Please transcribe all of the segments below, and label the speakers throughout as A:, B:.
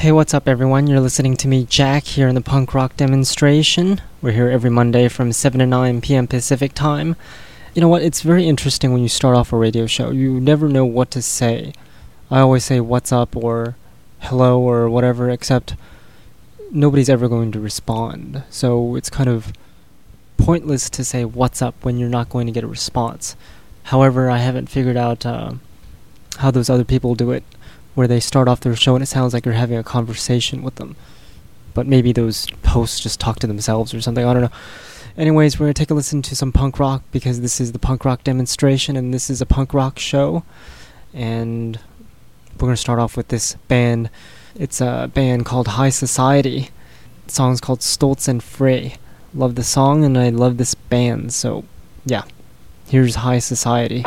A: Hey, what's up, everyone? You're listening to me, Jack, here in the punk rock demonstration. We're here every Monday from 7 to 9 p.m. Pacific time. You know what? It's very interesting when you start off a radio show. You never know what to say. I always say what's up or hello or whatever, except nobody's ever going to respond. So it's kind of pointless to say what's up when you're not going to get a response. However, I haven't figured out uh, how those other people do it where they start off their show and it sounds like you're having a conversation with them. But maybe those hosts just talk to themselves or something. I don't know. Anyways, we're going to take a listen to some punk rock because this is the punk rock demonstration and this is a punk rock show. And we're going to start off with this band. It's a band called High Society. The song's called Stolz and Frey. Love the song and I love this band. So, yeah. Here's High Society.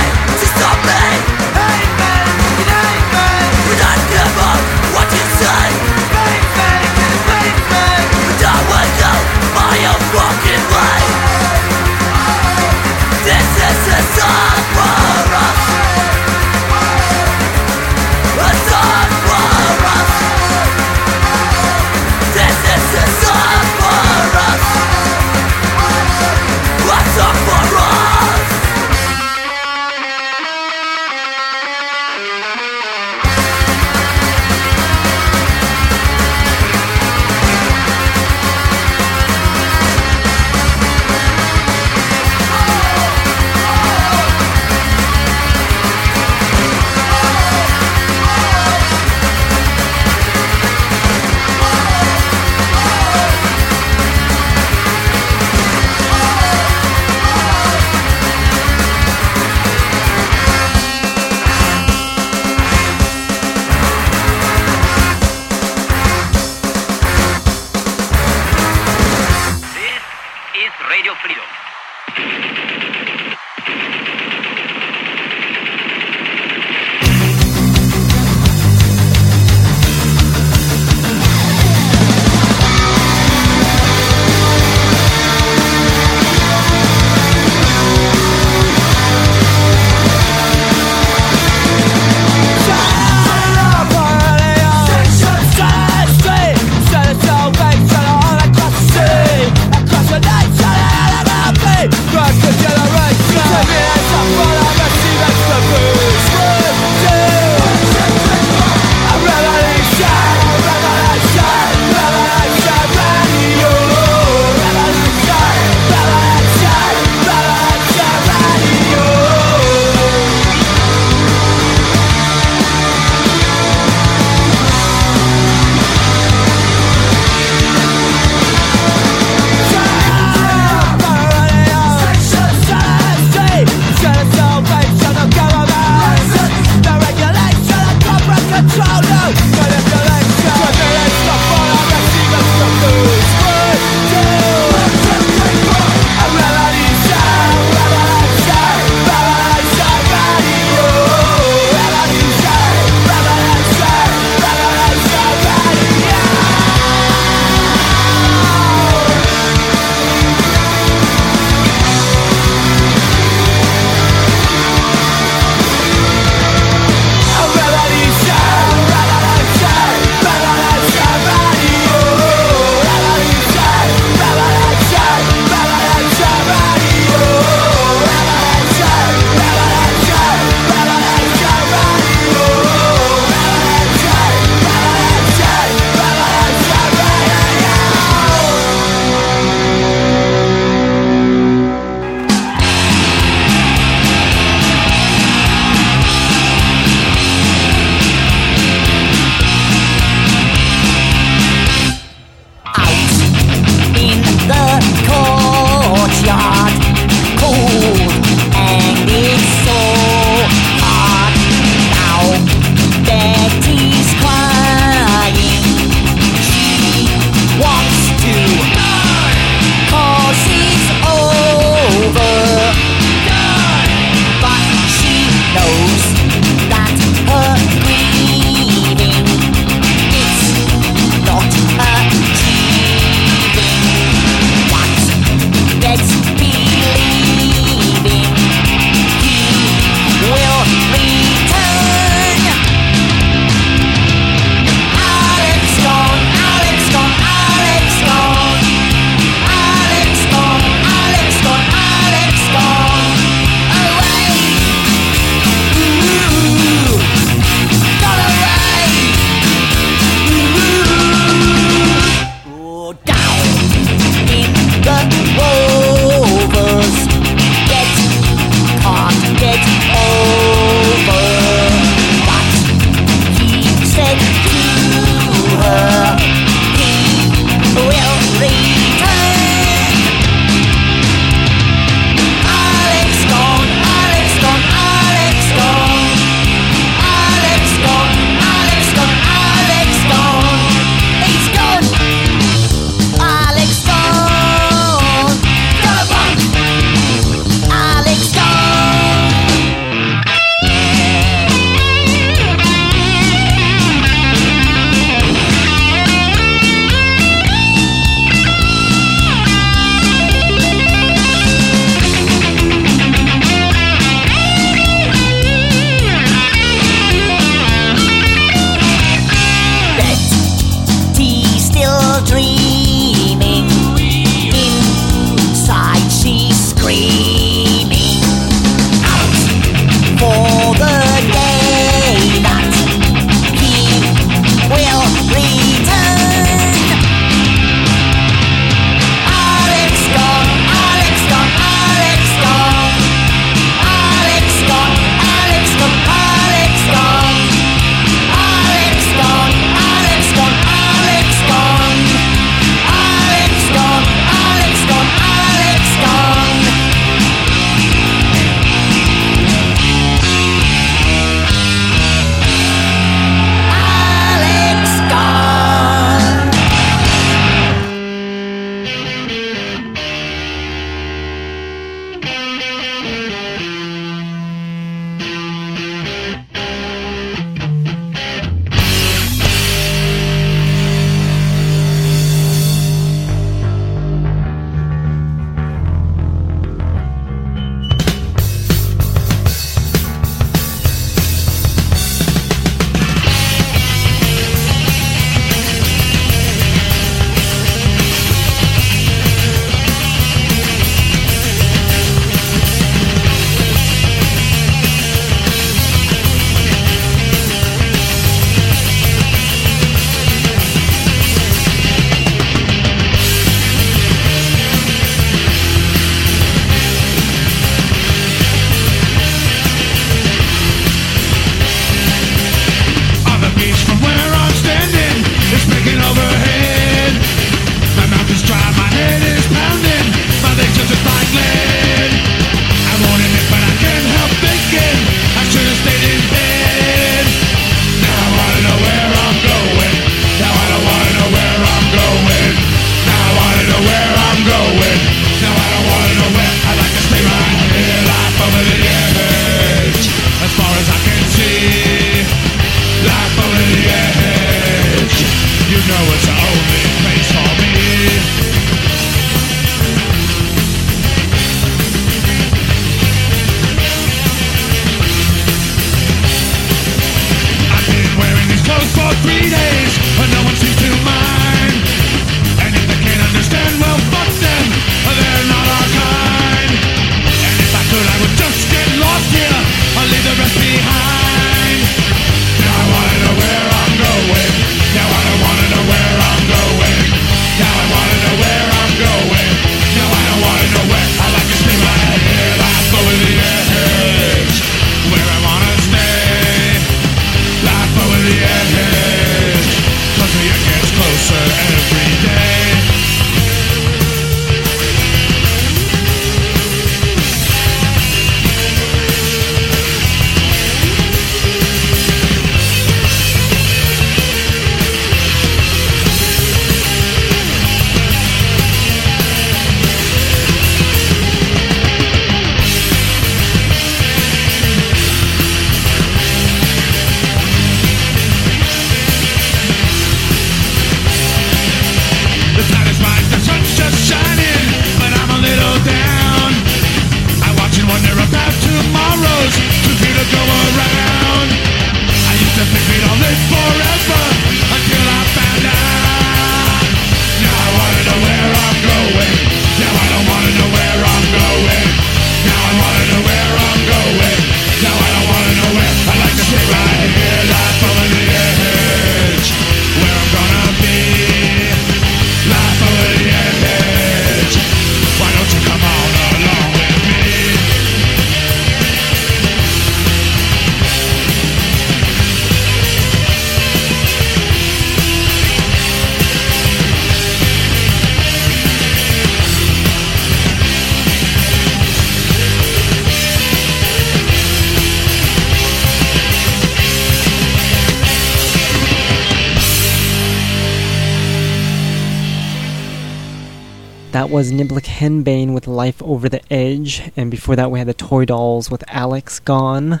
B: And before that we had the Toy Dolls with Alex Gone,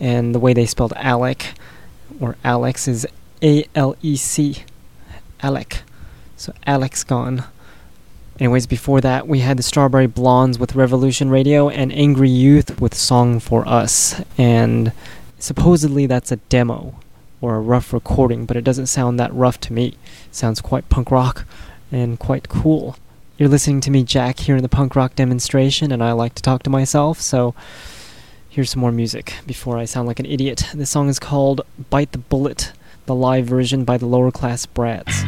B: and the way they spelled Alec, or Alex, is A L E C, Alec. So Alex Gone. Anyways, before that we had the Strawberry Blondes with Revolution Radio, and Angry Youth with Song for Us, and supposedly that's a demo or a rough recording, but it doesn't sound that rough to me. It sounds quite punk rock and quite cool. You're listening to me, Jack, here in the punk rock demonstration, and I like to talk to myself, so here's some more music before I sound like an idiot. This song is called Bite the Bullet, the live version by the lower class brats.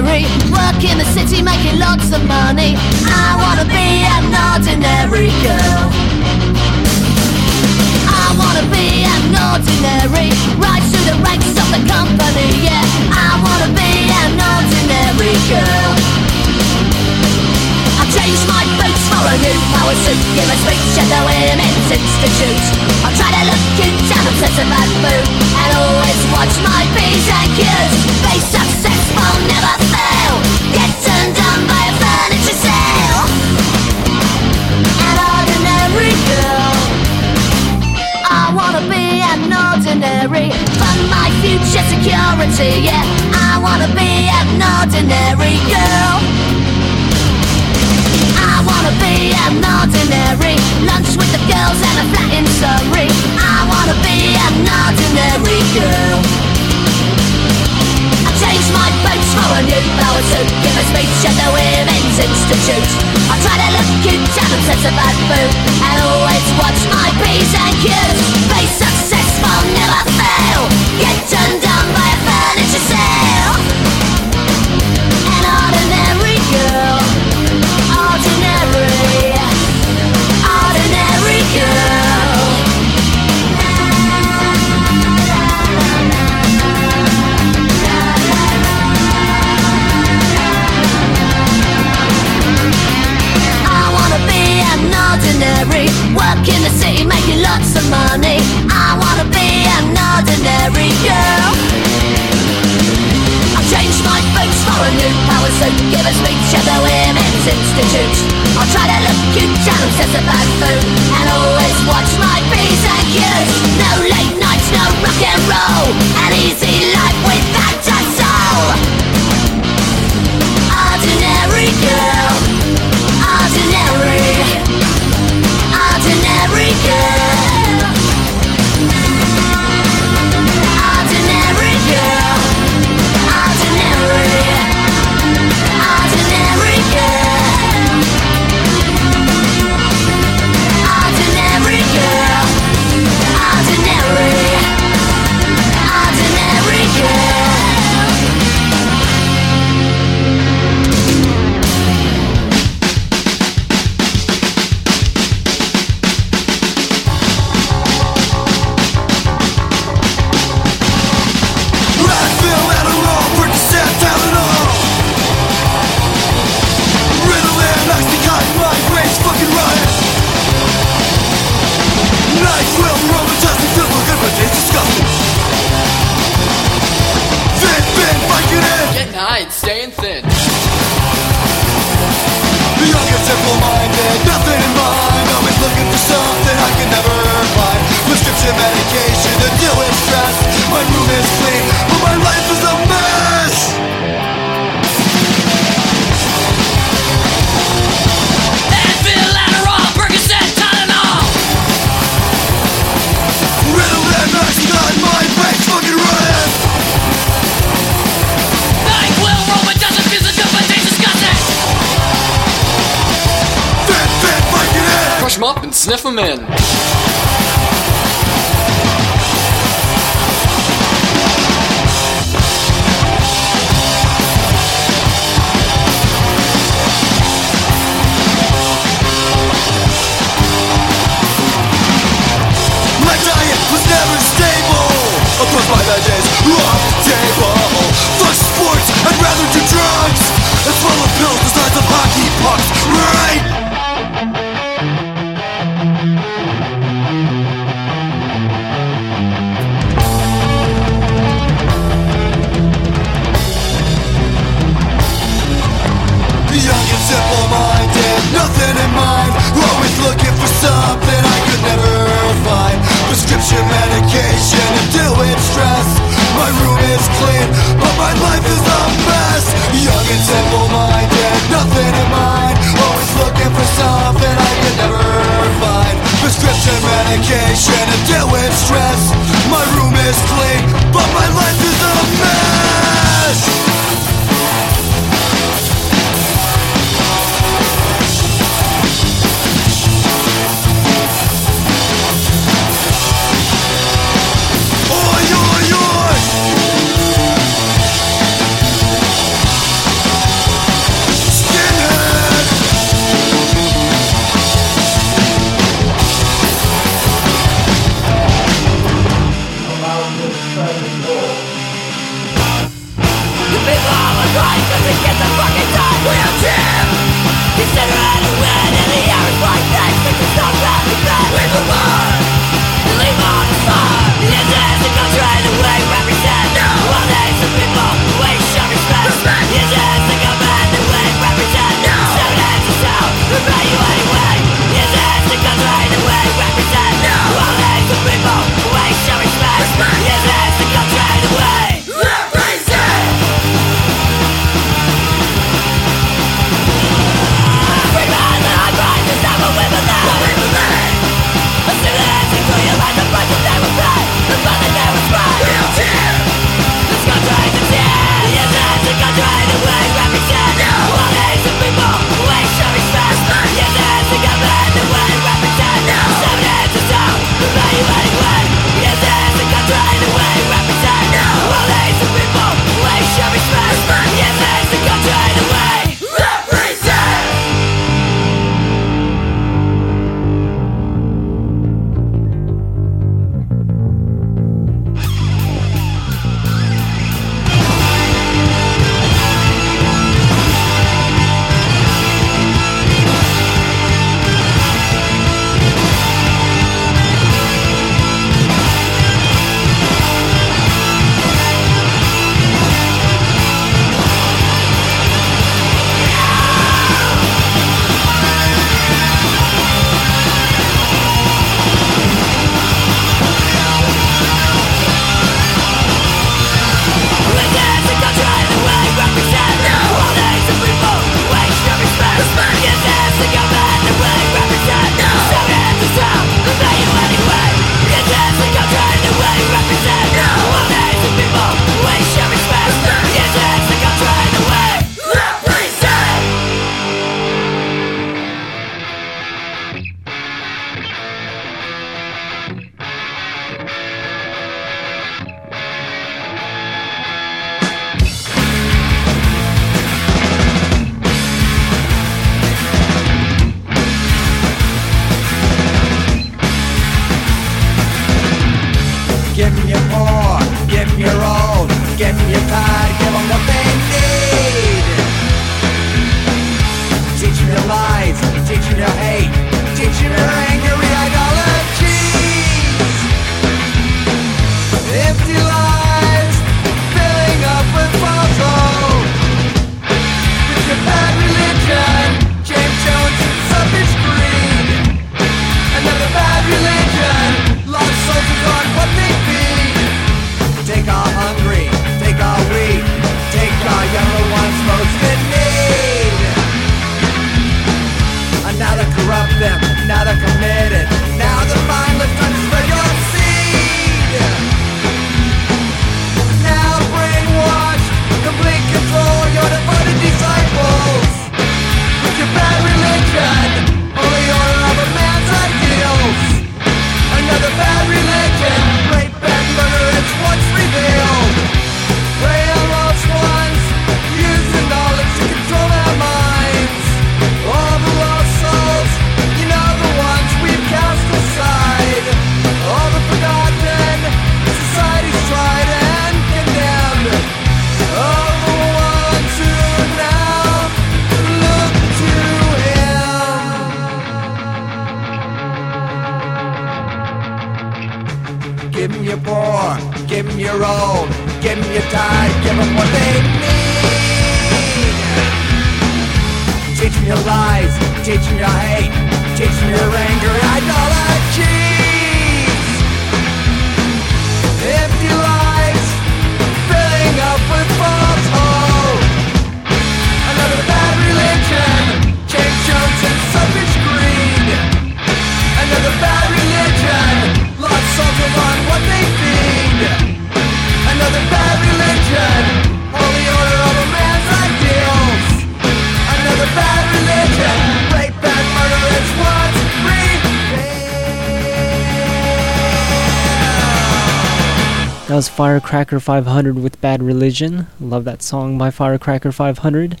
A: Firecracker 500 with Bad Religion. Love that song by Firecracker 500.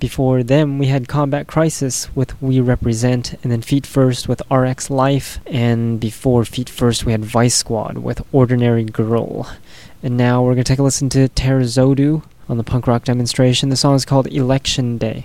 A: Before them, we had Combat Crisis with We Represent, and then Feet First with RX Life, and before Feet First, we had Vice Squad with Ordinary Girl. And now we're going to take a listen to Terzodu on the punk rock demonstration. The song is called Election Day.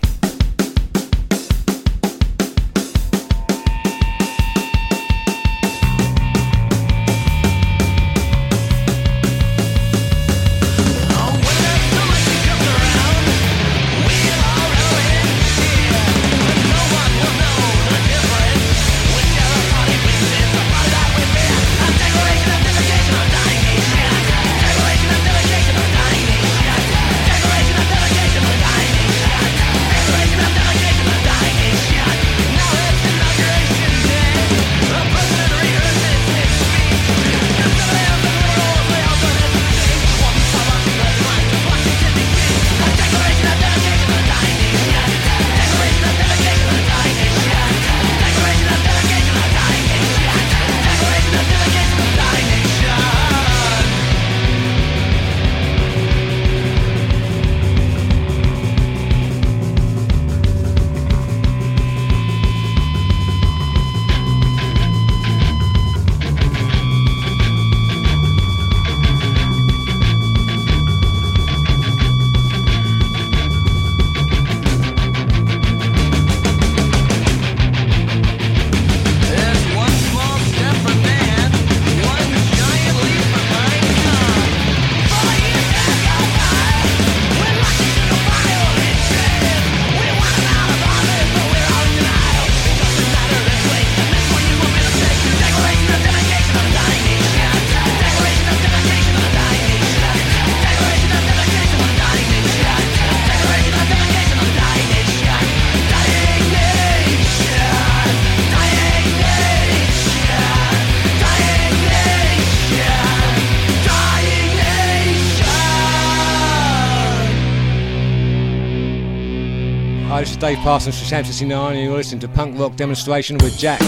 C: Dave Parsons from Sham 69 and you're listening to Punk Rock Demonstration with Jack.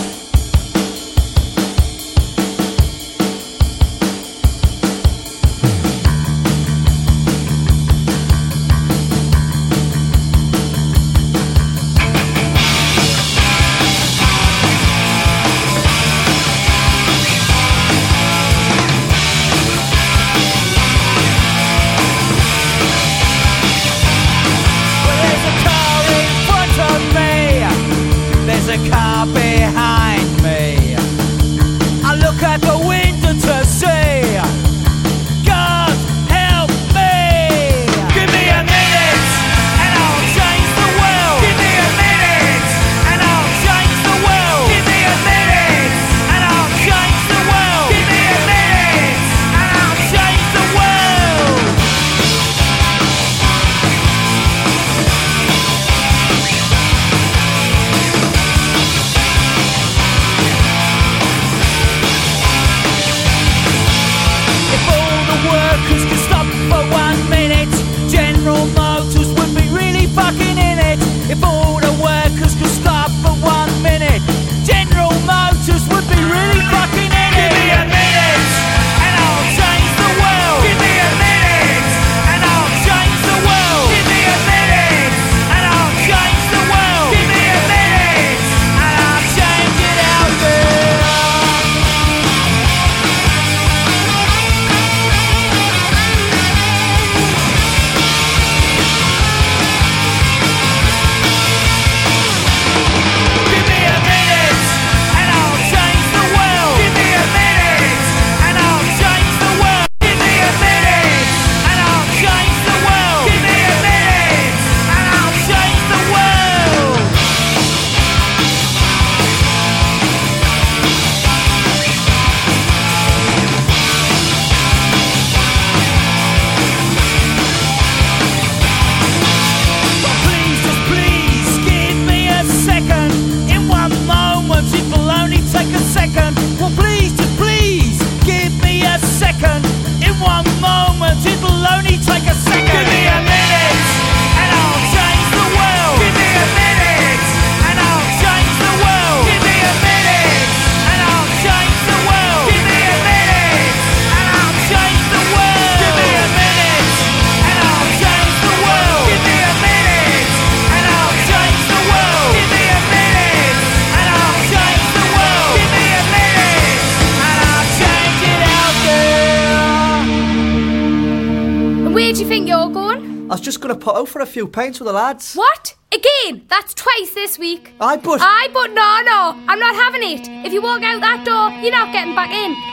D: For pints with the lads.
E: What? Again? That's twice this week.
D: I but
E: Aye, but no, no, I'm not having it. If you walk out that door, you're not getting back in.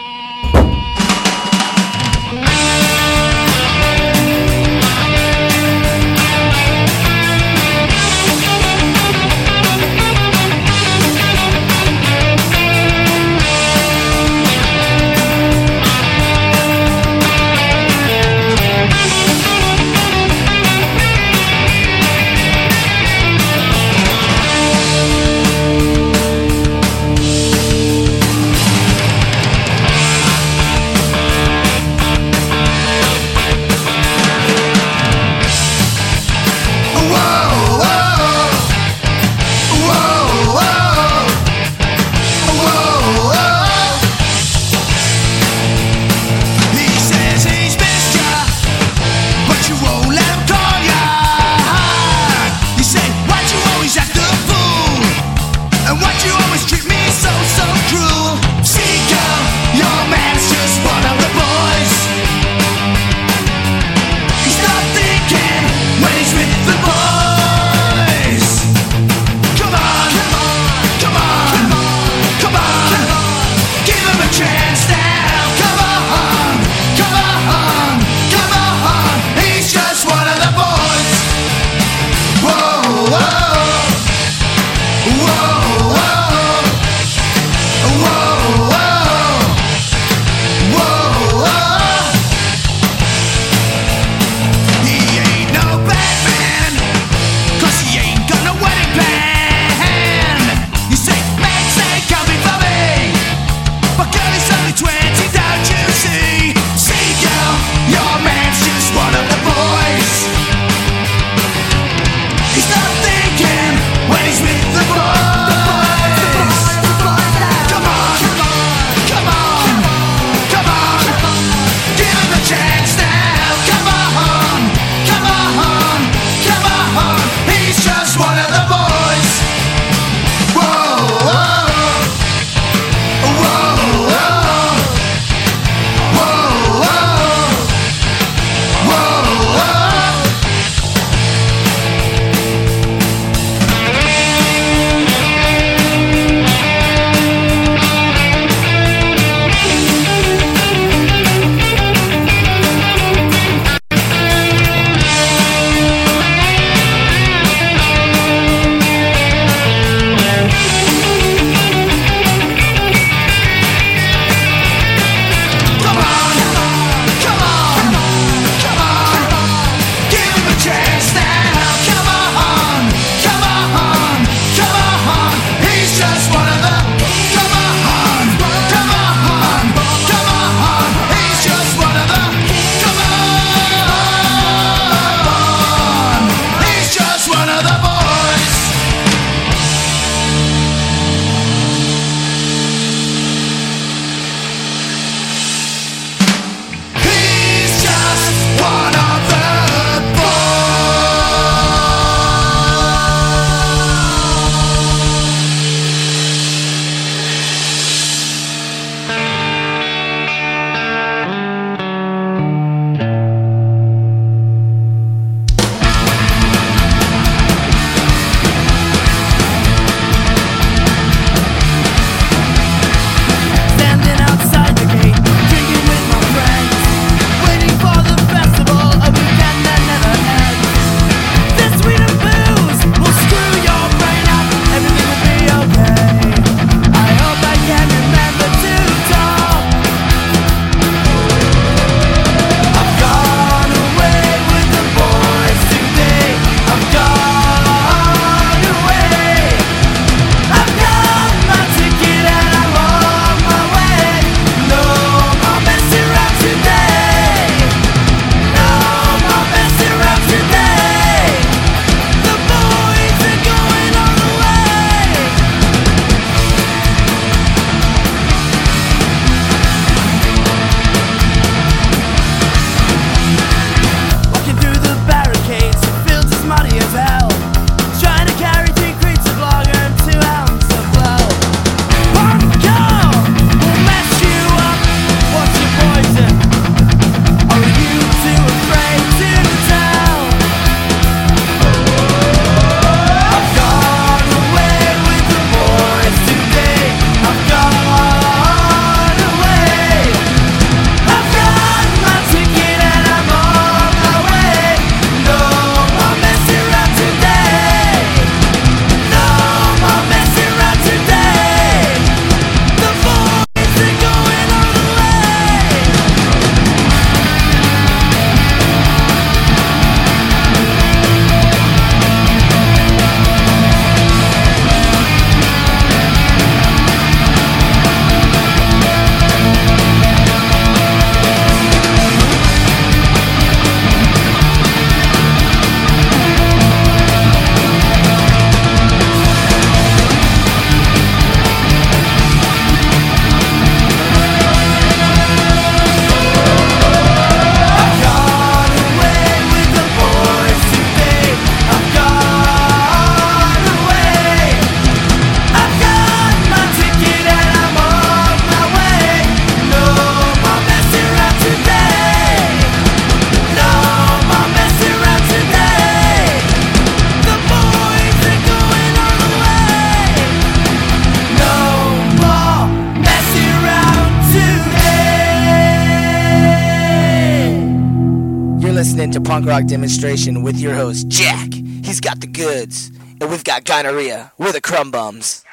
F: Punk Rock Demonstration with your host, Jack. He's got the goods. And we've got gonorrhea. We're the crumb bums.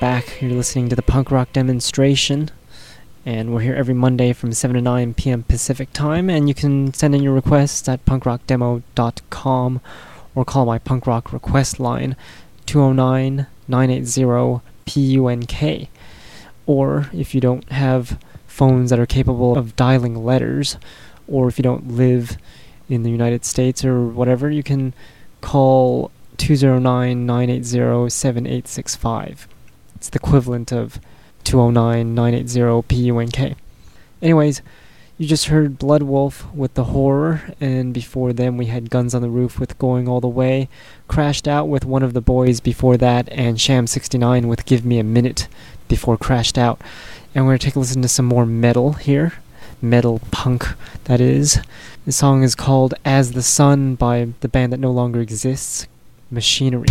A: Back. You're listening to the punk rock demonstration, and we're here every Monday from 7 to 9 p.m. Pacific time. And you can send in your requests at punkrockdemo.com or call my punk rock request line 209 980 PUNK. Or if you don't have phones that are capable of dialing letters, or if you don't live in the United States or whatever, you can call 209 980 7865. It's the equivalent of 209 980 PUNK. Anyways, you just heard Blood Wolf with The Horror, and before them we had Guns on the Roof with Going All the Way, Crashed Out with One of the Boys before that, and Sham 69 with Give Me a Minute before Crashed Out. And we're going to take a listen to some more metal here. Metal punk, that is. The song is called As the Sun by the band that no longer exists, Machinery.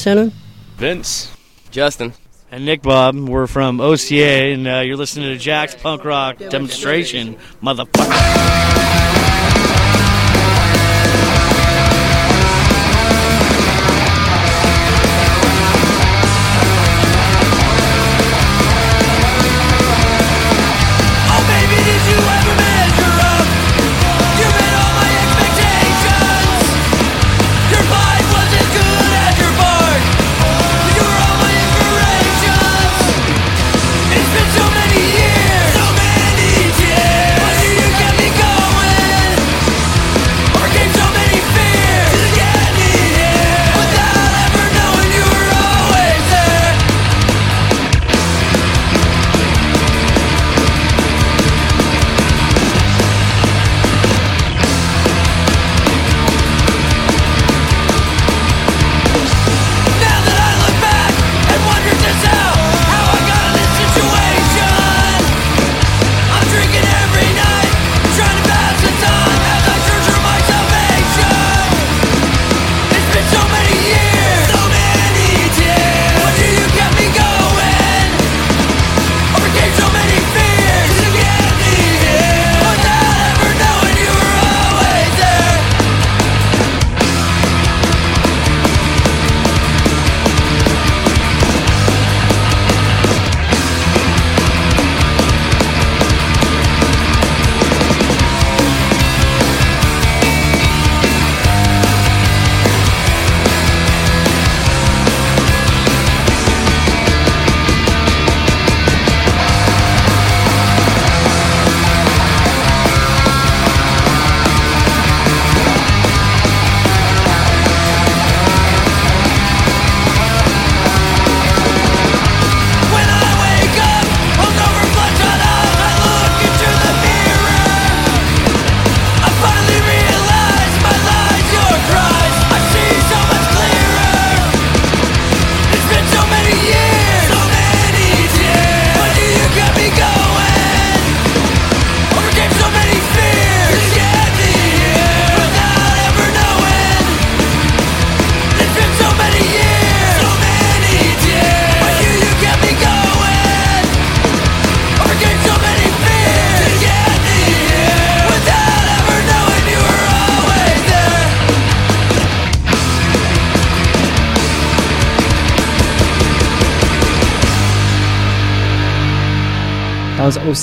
G: Center.
H: Vince.
I: Justin.
J: And Nick Bob. We're from OCA, and uh, you're listening to Jack's Punk Rock Demonstration, Motherfucker.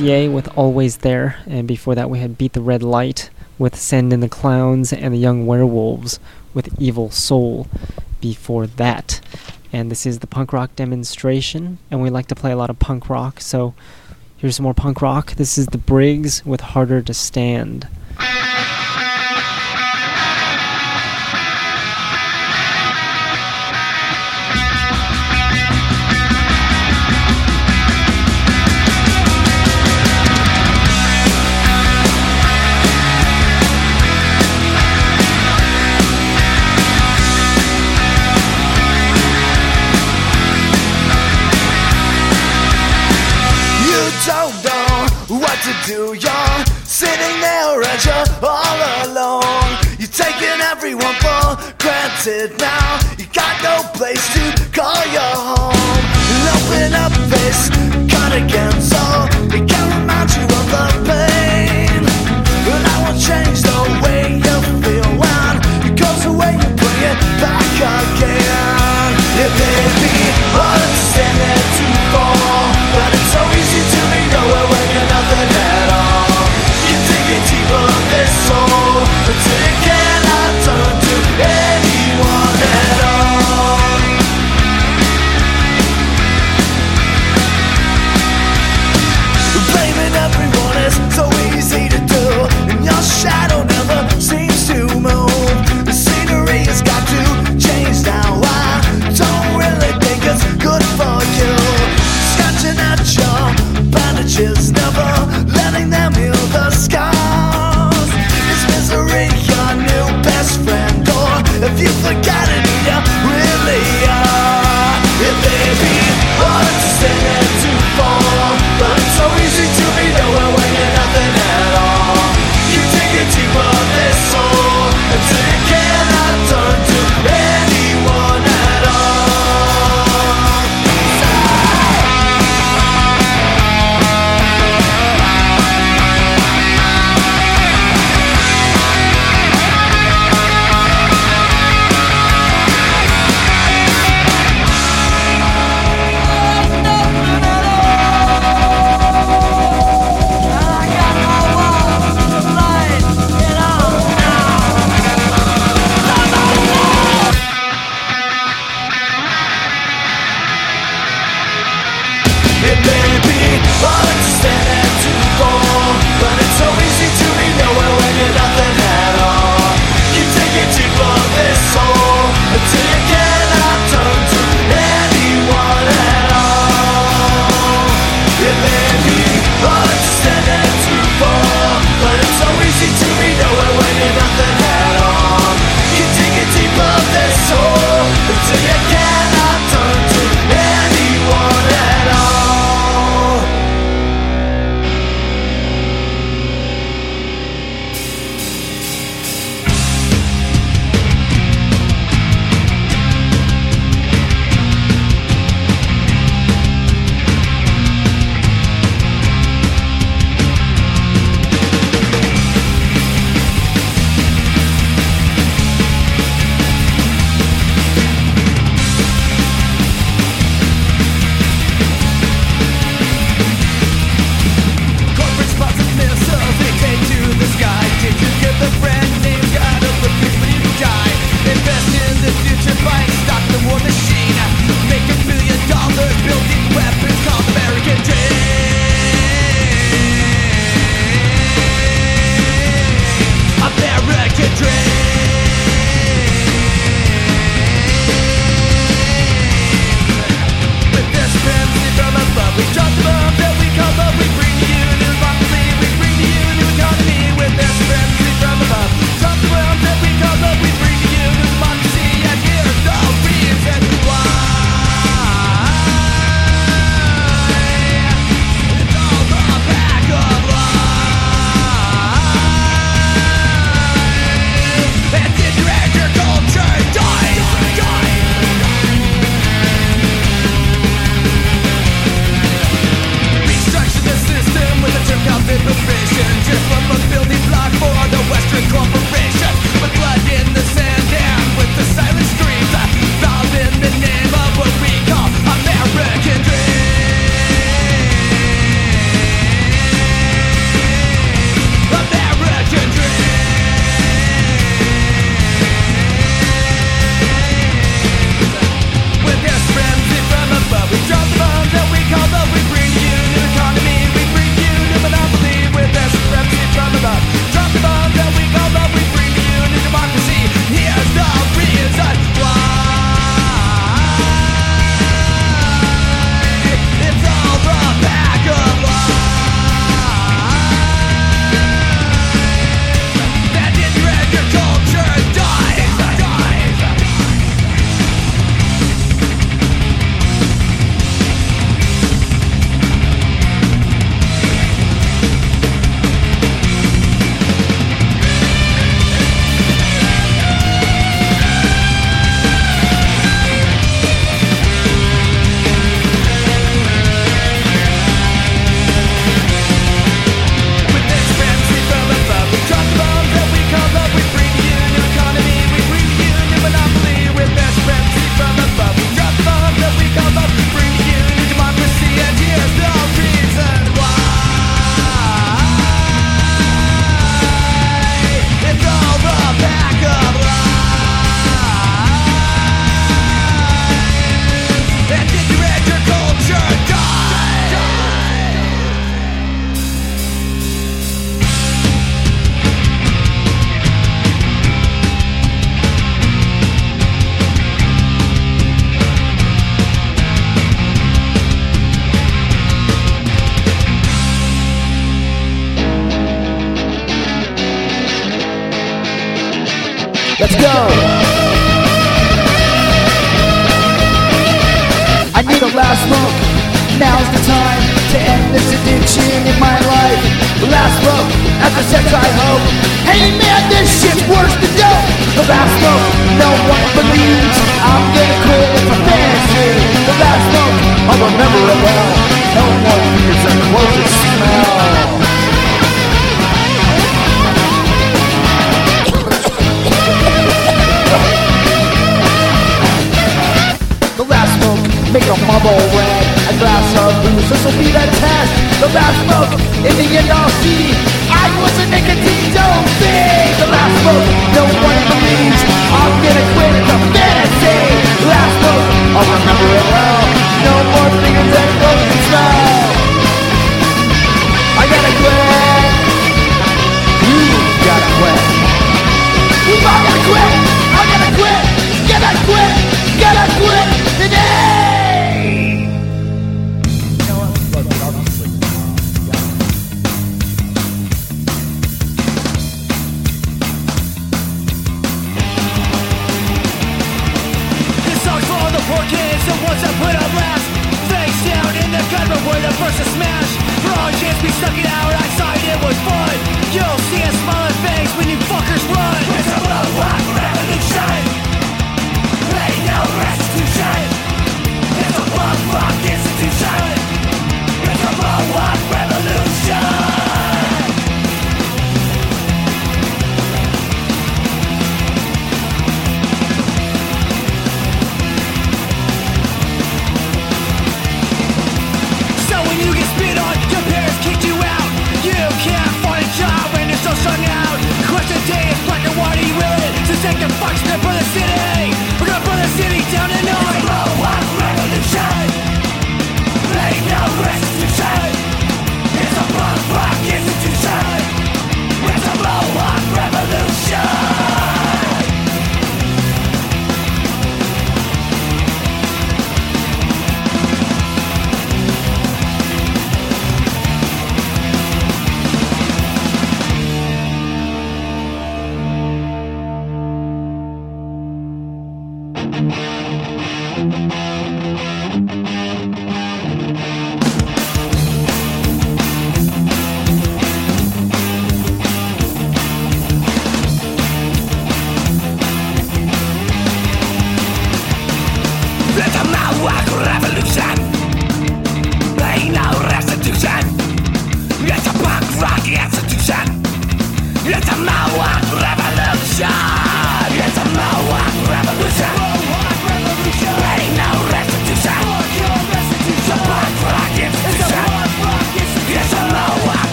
A: With Always There, and before that we had Beat the Red Light with Send in the Clowns and the Young Werewolves with Evil Soul before that. And this is the punk rock demonstration, and we like to play a lot of punk rock, so here's some more punk rock. This is the Briggs with Harder to Stand.
K: wanted now. You got no place to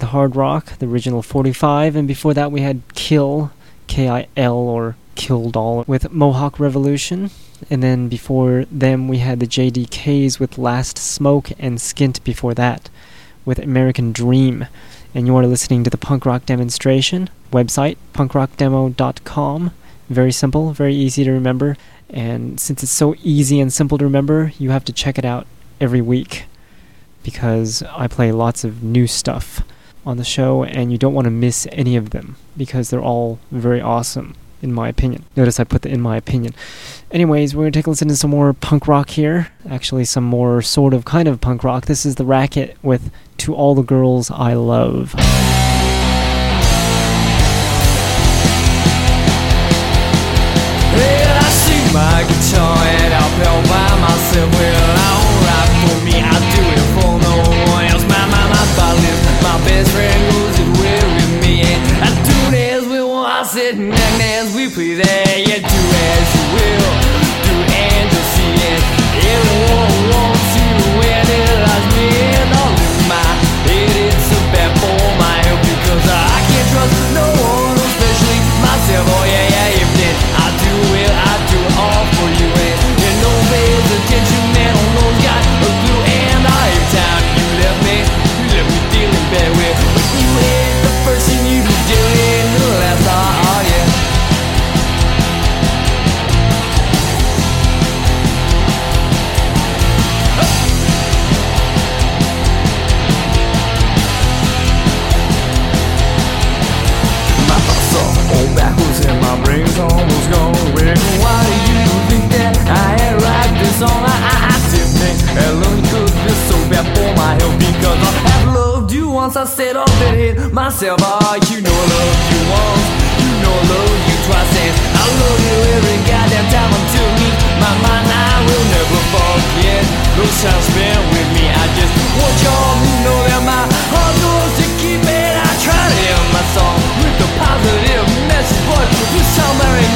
J: with
K: Hard Rock, the
A: original 45, and before that we had Kill, K I L or Kill Doll with Mohawk Revolution, and then before them we had the JDKs with Last Smoke and Skint before that with American Dream. And you are listening to the punk rock demonstration website, punkrockdemo.com. Very simple, very easy to remember, and since it's so easy and simple to remember, you have to check it out every week because I play lots of new stuff on the show and you don't want to miss any of them because they're all very awesome in my opinion. Notice I put the in my opinion. Anyways, we're going to take a listen to some more punk rock here. Actually, some more sort of kind of punk rock. This is The Racket with To All the Girls I Love.
J: Well, I see my guitar and I'll all by myself. Well, for me, I do it for no one else. My, my, my best friend goes everywhere with me. And I do as we want, I sit and act we play there. Yeah, do as you will, do and you'll see it. Everyone wants you to win it, lies me and all in my head. It's a bad for my health because I can't trust no one, especially myself. Oh, myself, oh, you know I love you want, you know I love you trust, and I love you every goddamn time until me. My mind, I will never forget those times spent with me. I just want y'all to know that my heart knows to keep it. I try to end my song with a positive message, but this time there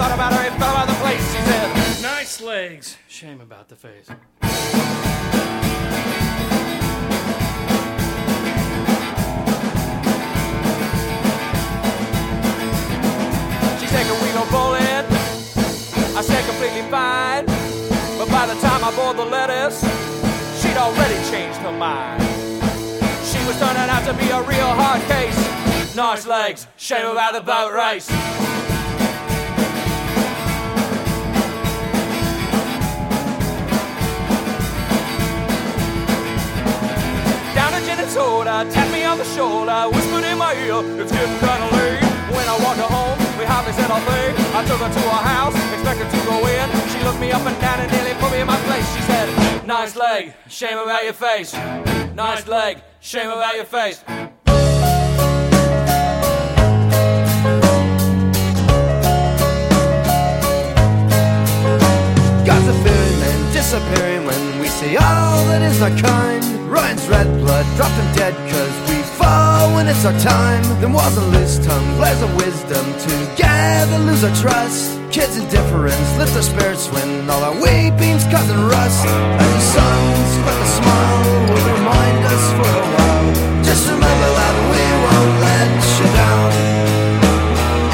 J: thought about her, he felt about the place. He said,
L: Nice legs. Shame about the face.
J: She said, can we go bowling? I said, completely fine. But by the time I bought the lettuce, she'd already changed her mind. She was turning out to be a real hard case. Nice legs, shame about the boat race. And tapped me on the shoulder, I whispered in my ear, it's getting kinda late. When I walked her home, we hardly said a thing. I took her to her house, expected to go in. She looked me up and down and nearly put me in my place. She said, Nice leg, shame about your face. Nice leg, shame about your face.
K: Disappearing when we see all that is not kind. Ryan's red blood dropped him dead cause we fall when it's our time. Then was a loose tongue, blares of wisdom together lose our trust.
J: kids' indifference lift our spirits when all our weeping's causing rust. As the sun's quick to smile will remind us for a while. Just remember that we won't let you down.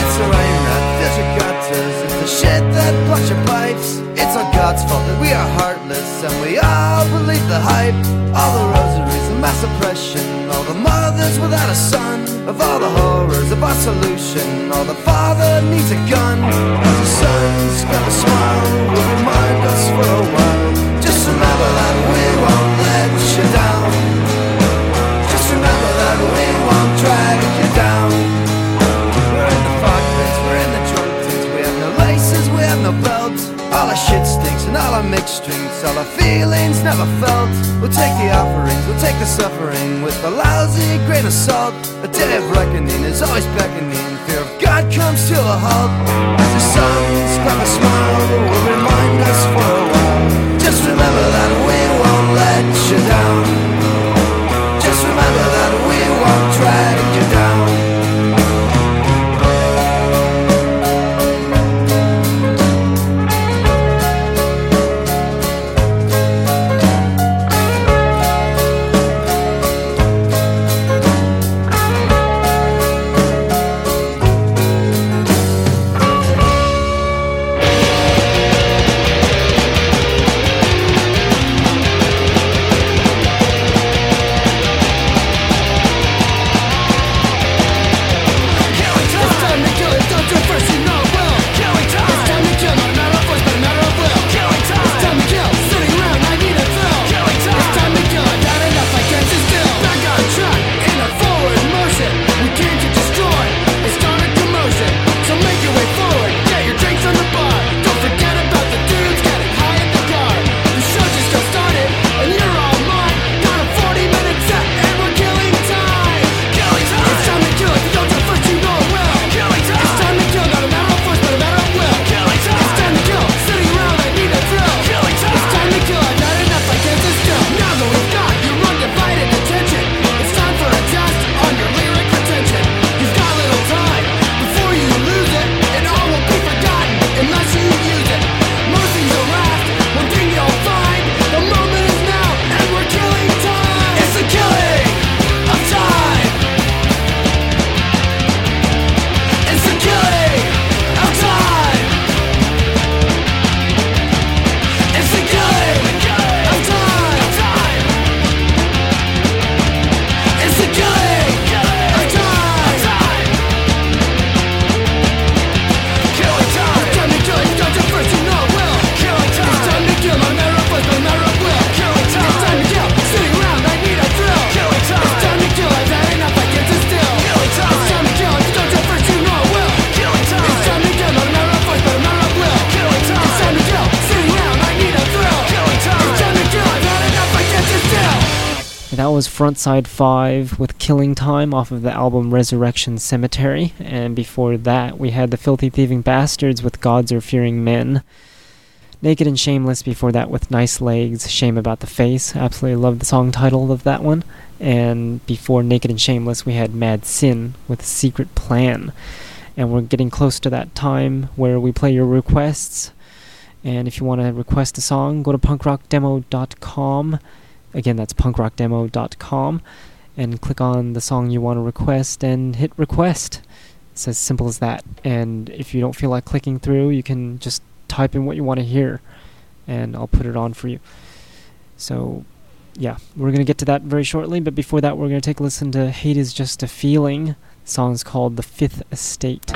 J: It's the rain that fills your gutters. It's the shit that blocks your pipes. God's fault that we are heartless and we all believe the hype. All the rosaries, the mass oppression, all the mothers without a son. Of all the horrors of our solution, all the father needs a gun. As the sun's gonna smile, will remind us for a while. All our mixed drinks. All our feelings never felt. We'll take the offerings, we'll take the suffering with a lousy grain of salt. A day of reckoning is always beckoning. Fear of God comes to a halt. As the sun's grab a smile, will remind us for a while. Just remember that we won't let you down. Just remember that we won't drag you down.
A: Frontside 5 with Killing Time off of the album Resurrection Cemetery. And before that, we had the Filthy Thieving Bastards with Gods Are Fearing Men. Naked and Shameless before that with Nice Legs, Shame About the Face. Absolutely love the song title of that one. And before Naked and Shameless, we had Mad Sin with Secret Plan. And we're getting close to that time where we play your requests. And if you want to request a song, go to punkrockdemo.com. Again, that's punkrockdemo.com. And click on the song you want to request and hit request. It's as simple as that. And if you don't feel like clicking through, you can just type in what you want to hear. And I'll put it on for you. So, yeah, we're going to get to that very shortly. But before that, we're going to take a listen to Hate is Just a Feeling. The song's called The Fifth Estate.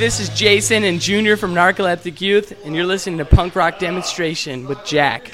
M: this is Jason and Junior from Narcoleptic Youth, and you're listening to Punk Rock Demonstration with Jack.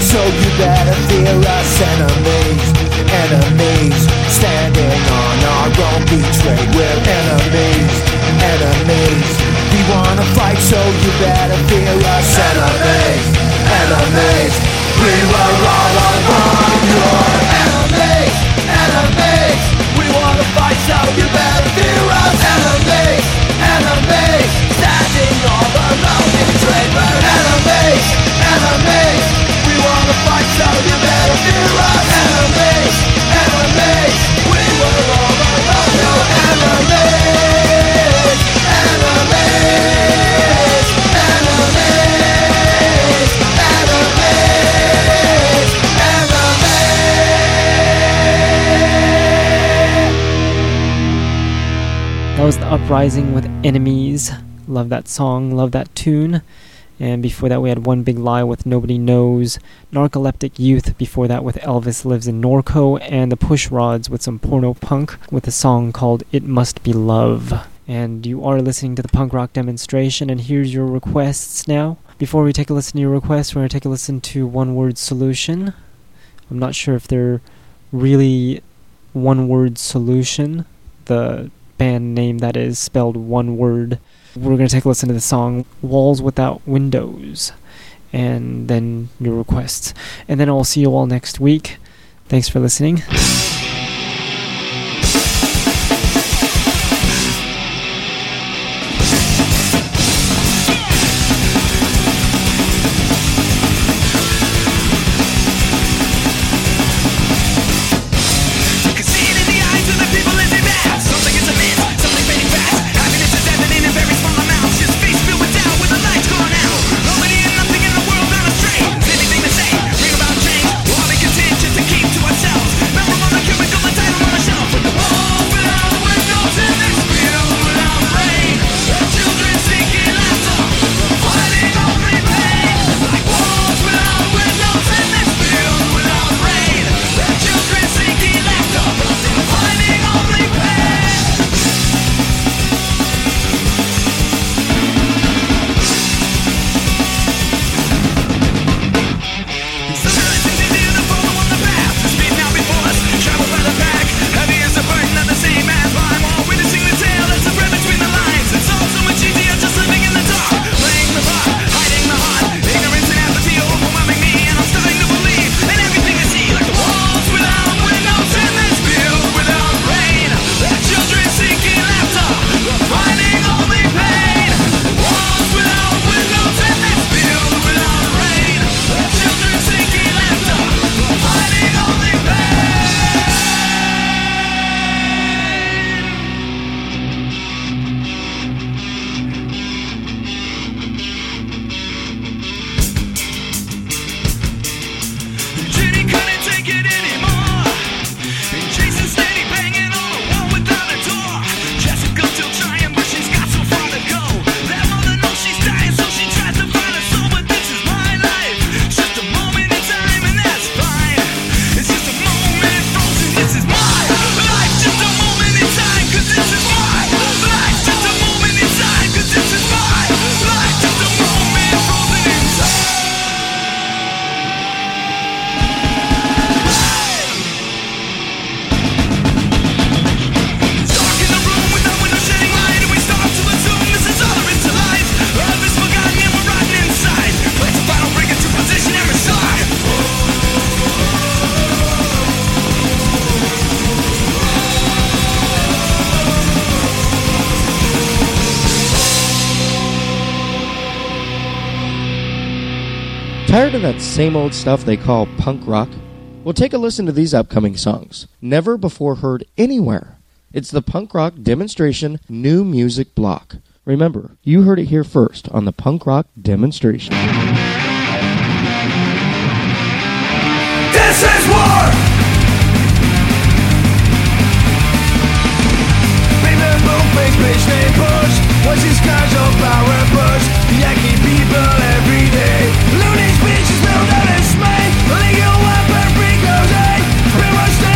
K: So you better fear us. Enemies, enemies, standing
N: on our own betrayed. We're enemies, enemies, we wanna fight, so you better fear us. Enemies, enemies, we were all alone. Your
K: enemies, enemies, we wanna fight, so you better
A: That was the Uprising with Enemies. Love that song, love that tune. And before that, we had One Big Lie with Nobody Knows, Narcoleptic Youth before that with Elvis Lives in Norco, and the Push Rods with some porno punk with a song called It Must Be Love. And you are listening to the punk rock demonstration, and here's your requests now. Before we take a listen to your requests, we're going to take a listen to One Word Solution. I'm not sure if they're really One Word Solution, the band name that is spelled one word. We're going to take a listen to the song Walls Without Windows and then your requests. And then I'll see you all next week. Thanks for listening.
O: Of that same old stuff they call punk rock? Well, take a listen to these upcoming songs. Never before heard anywhere. It's the Punk Rock Demonstration New Music Block. Remember, you heard it here first on the Punk Rock Demonstration.
P: This is war! Boom, face, bitch, name push What's his cars of power push Yankee people every day Legal weapon A Pretty much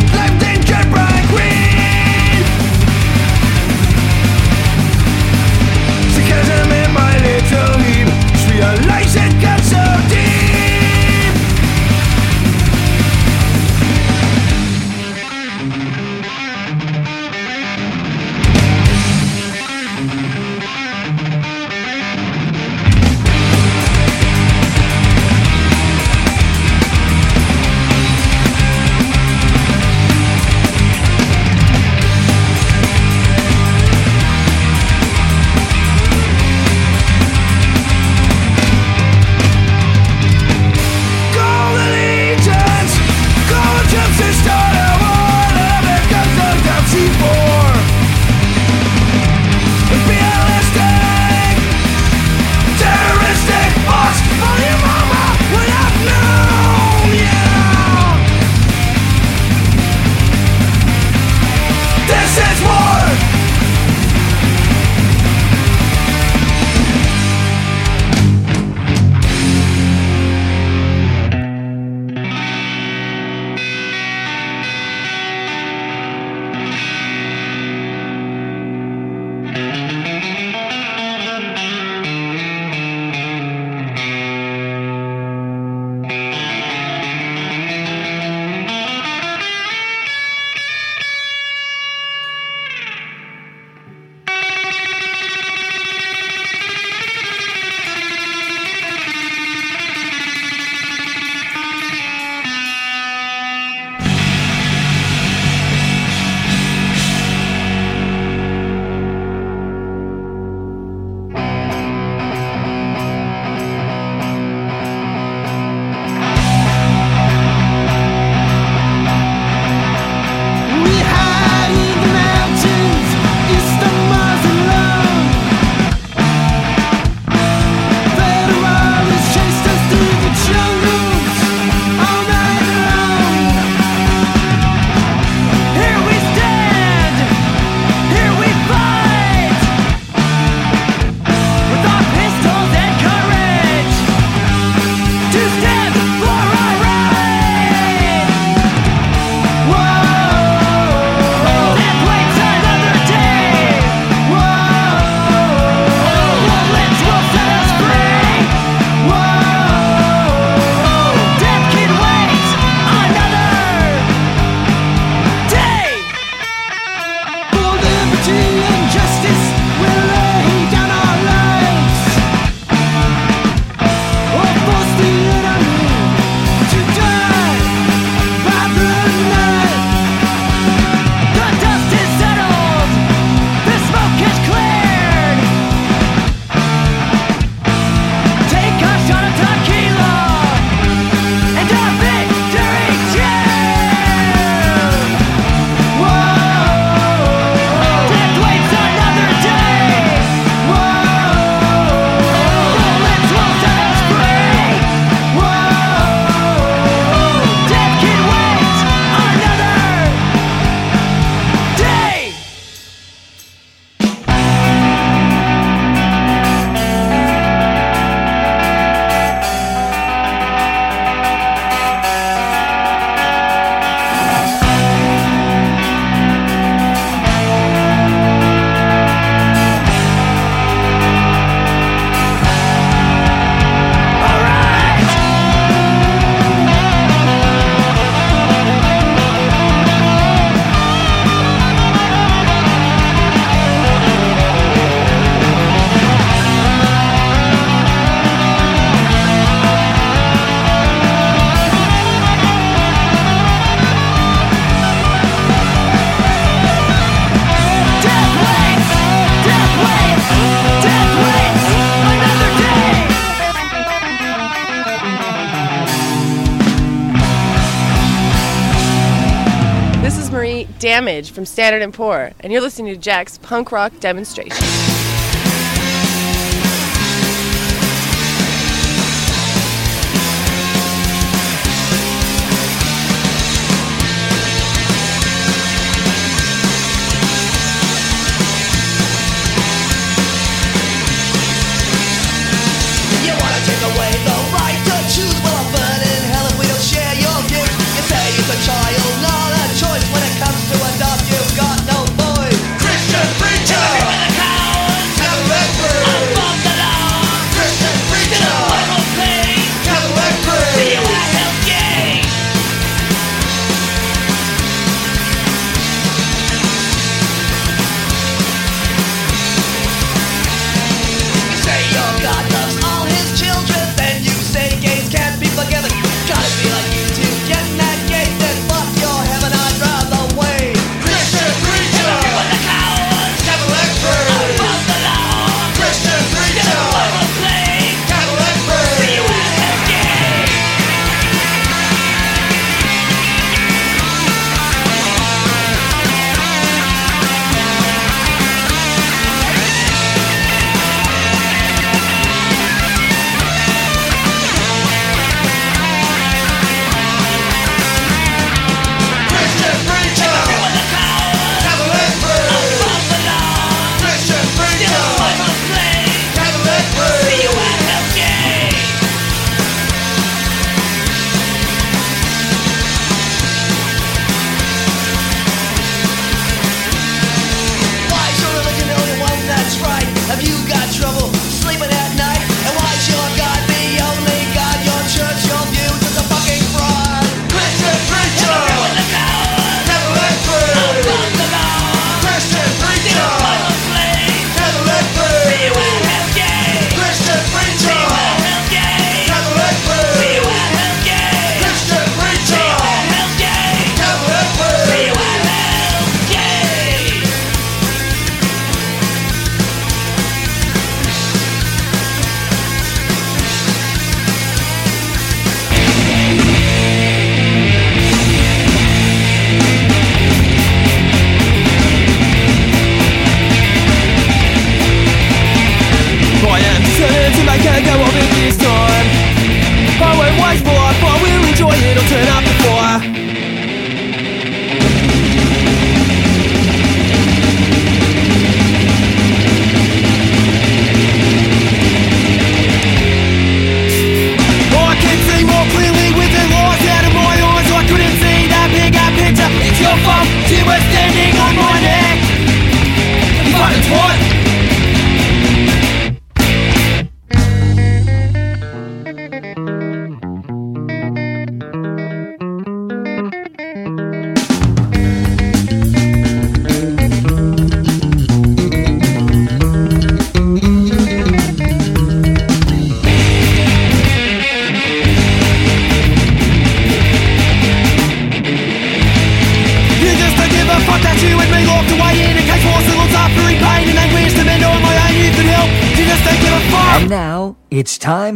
P: said.
M: Damage from Standard & Poor, and you're listening to Jack's Punk Rock Demonstration.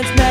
Q: Questions
J: may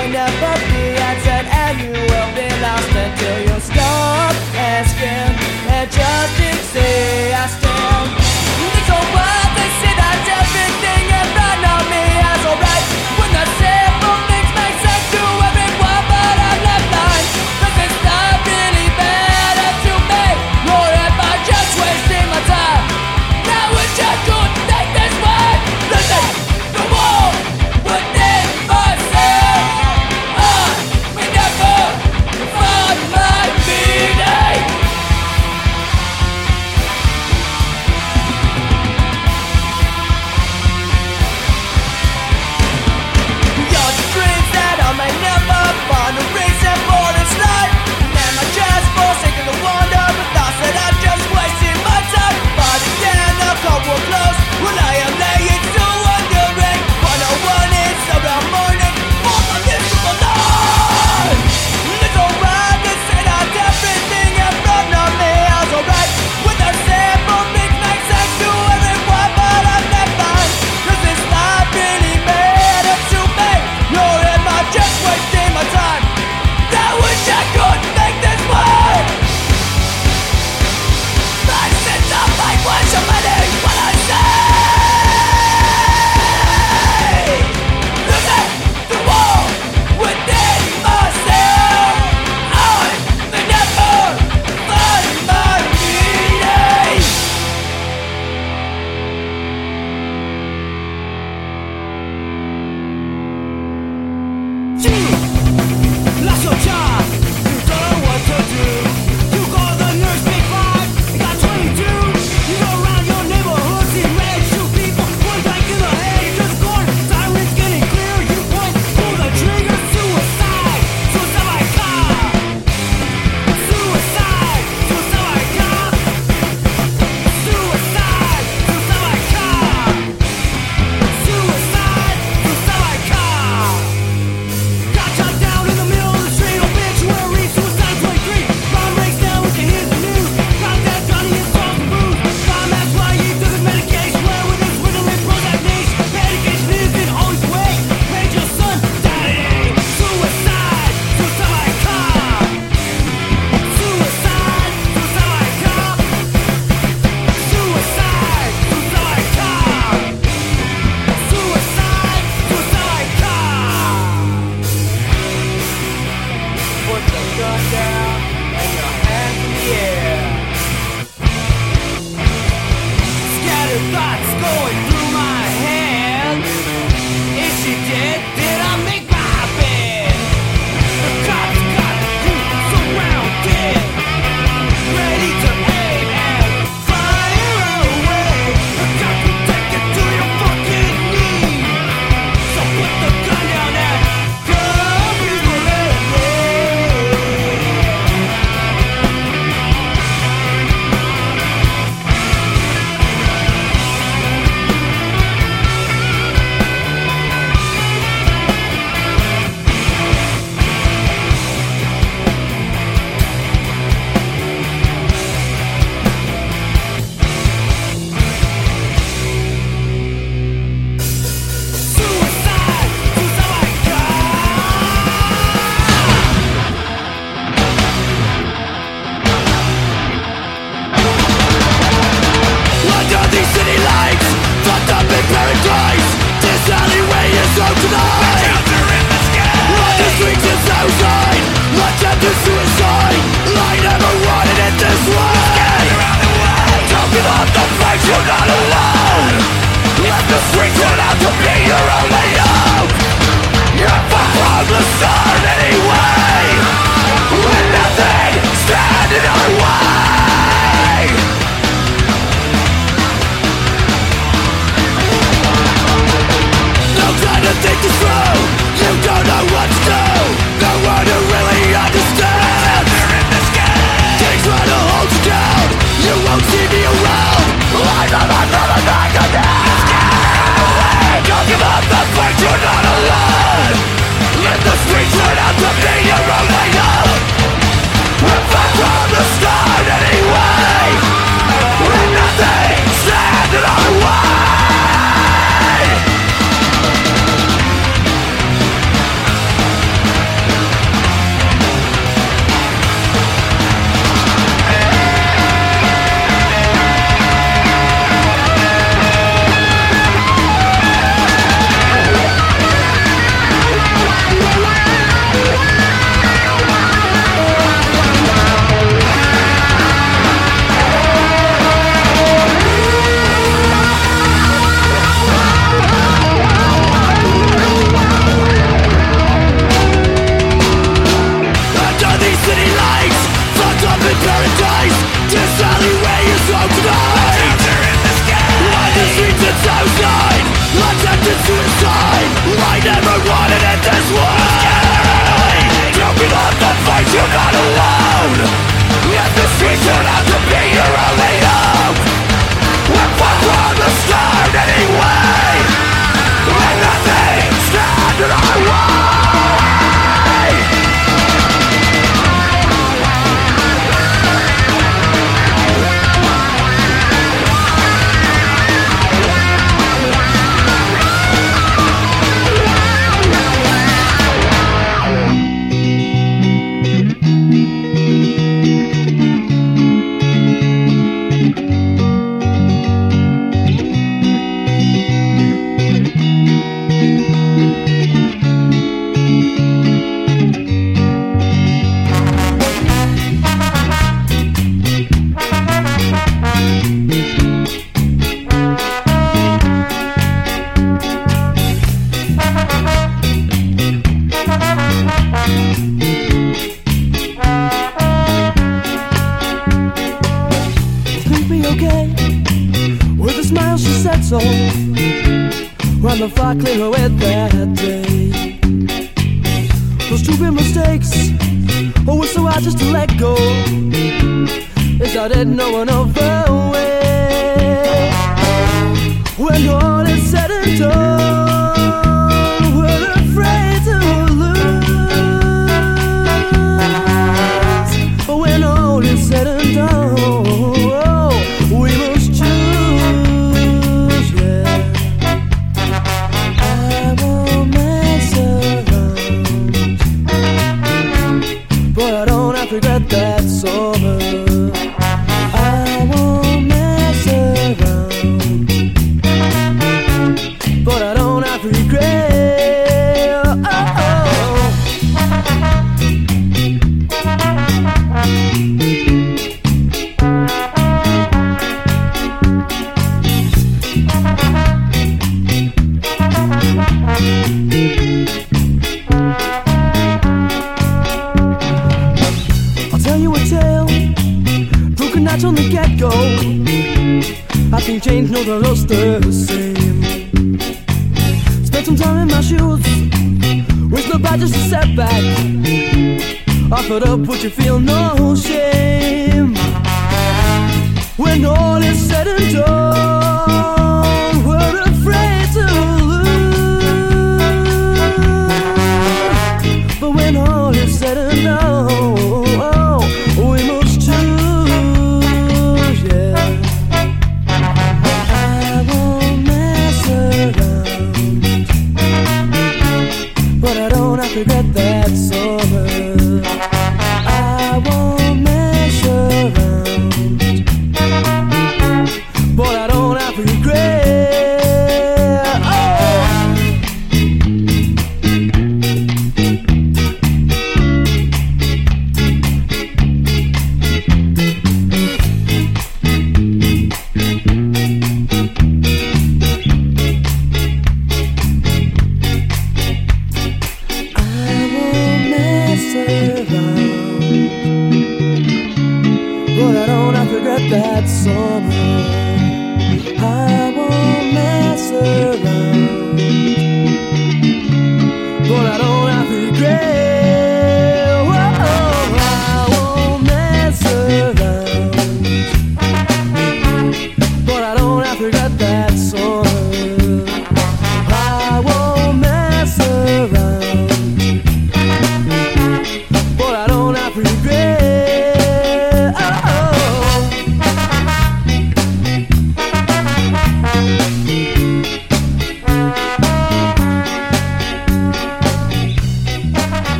J: It's I one of